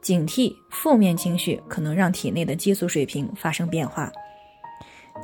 警惕负面情绪可能让体内的激素水平发生变化。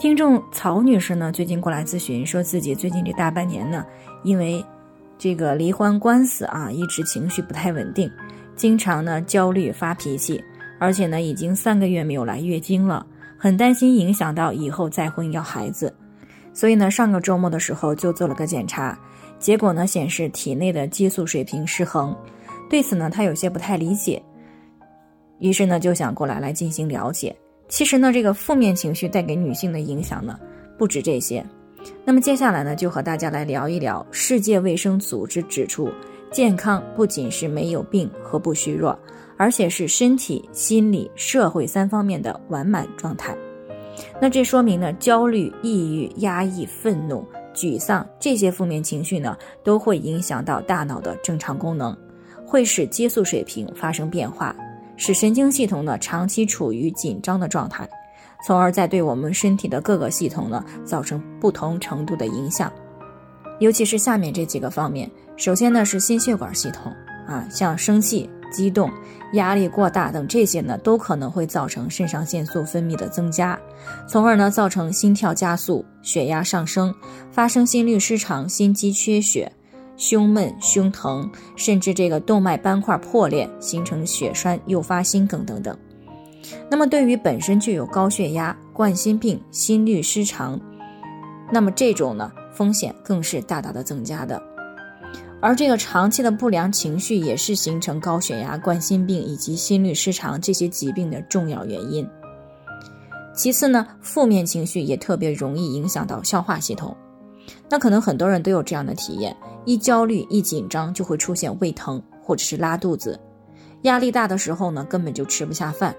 听众曹女士呢，最近过来咨询，说自己最近这大半年呢，因为这个离婚官司啊，一直情绪不太稳定，经常呢焦虑发脾气，而且呢已经三个月没有来月经了，很担心影响到以后再婚要孩子，所以呢上个周末的时候就做了个检查，结果呢显示体内的激素水平失衡，对此呢她有些不太理解。于是呢，就想过来来进行了解。其实呢，这个负面情绪带给女性的影响呢，不止这些。那么接下来呢，就和大家来聊一聊。世界卫生组织指出，健康不仅是没有病和不虚弱，而且是身体、心理、社会三方面的完满状态。那这说明呢，焦虑、抑郁、压抑、愤怒、沮丧这些负面情绪呢，都会影响到大脑的正常功能，会使激素水平发生变化。使神经系统呢长期处于紧张的状态，从而在对我们身体的各个系统呢造成不同程度的影响，尤其是下面这几个方面。首先呢是心血管系统啊，像生气、激动、压力过大等这些呢都可能会造成肾上腺素分泌的增加，从而呢造成心跳加速、血压上升，发生心律失常、心肌缺血。胸闷、胸疼，甚至这个动脉斑块破裂，形成血栓，诱发心梗等等。那么，对于本身具有高血压、冠心病、心律失常，那么这种呢风险更是大大的增加的。而这个长期的不良情绪也是形成高血压、冠心病以及心律失常这些疾病的重要原因。其次呢，负面情绪也特别容易影响到消化系统。那可能很多人都有这样的体验。一焦虑一紧张就会出现胃疼或者是拉肚子，压力大的时候呢根本就吃不下饭，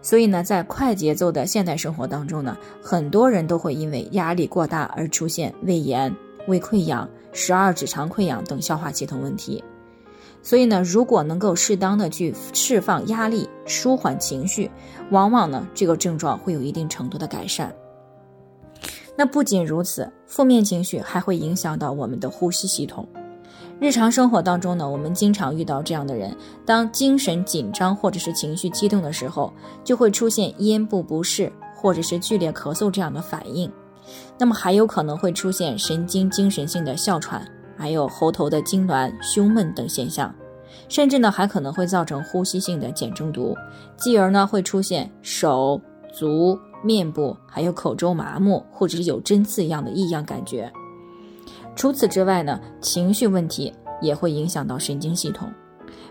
所以呢在快节奏的现代生活当中呢，很多人都会因为压力过大而出现胃炎、胃溃疡、十二指肠溃疡等消化系统问题。所以呢，如果能够适当的去释放压力、舒缓情绪，往往呢这个症状会有一定程度的改善。那不仅如此，负面情绪还会影响到我们的呼吸系统。日常生活当中呢，我们经常遇到这样的人：当精神紧张或者是情绪激动的时候，就会出现咽部不适或者是剧烈咳嗽这样的反应。那么还有可能会出现神经精神性的哮喘，还有喉头的痉挛、胸闷等现象，甚至呢还可能会造成呼吸性的碱中毒，继而呢会出现手足。面部还有口周麻木，或者是有针刺一样的异样感觉。除此之外呢，情绪问题也会影响到神经系统，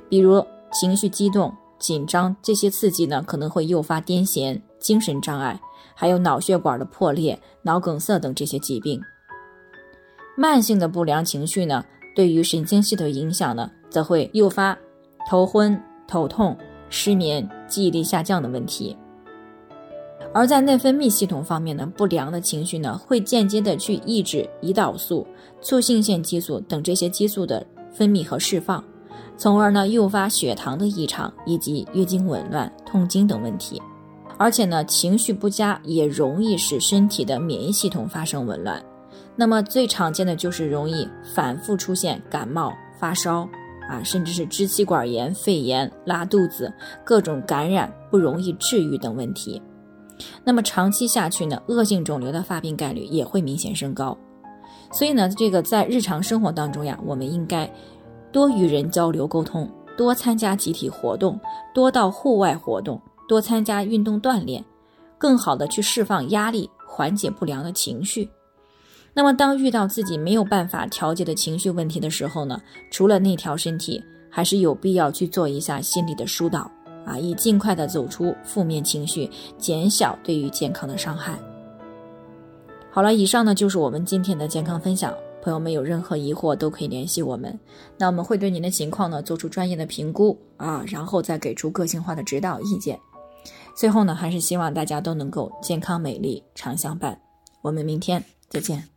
比如情绪激动、紧张这些刺激呢，可能会诱发癫痫、精神障碍，还有脑血管的破裂、脑梗塞等这些疾病。慢性的不良情绪呢，对于神经系统影响呢，则会诱发头昏、头痛、失眠、记忆力下降的问题。而在内分泌系统方面呢，不良的情绪呢，会间接的去抑制胰岛素、促性腺激素等这些激素的分泌和释放，从而呢诱发血糖的异常以及月经紊乱、痛经等问题。而且呢，情绪不佳也容易使身体的免疫系统发生紊乱。那么最常见的就是容易反复出现感冒、发烧啊，甚至是支气管炎、肺炎、拉肚子、各种感染不容易治愈等问题。那么长期下去呢，恶性肿瘤的发病概率也会明显升高。所以呢，这个在日常生活当中呀，我们应该多与人交流沟通，多参加集体活动，多到户外活动，多参加运动锻炼，更好的去释放压力，缓解不良的情绪。那么，当遇到自己没有办法调节的情绪问题的时候呢，除了内调身体，还是有必要去做一下心理的疏导。啊，以尽快的走出负面情绪，减小对于健康的伤害。好了，以上呢就是我们今天的健康分享。朋友们有任何疑惑都可以联系我们，那我们会对您的情况呢做出专业的评估啊，然后再给出个性化的指导意见。最后呢，还是希望大家都能够健康美丽常相伴。我们明天再见。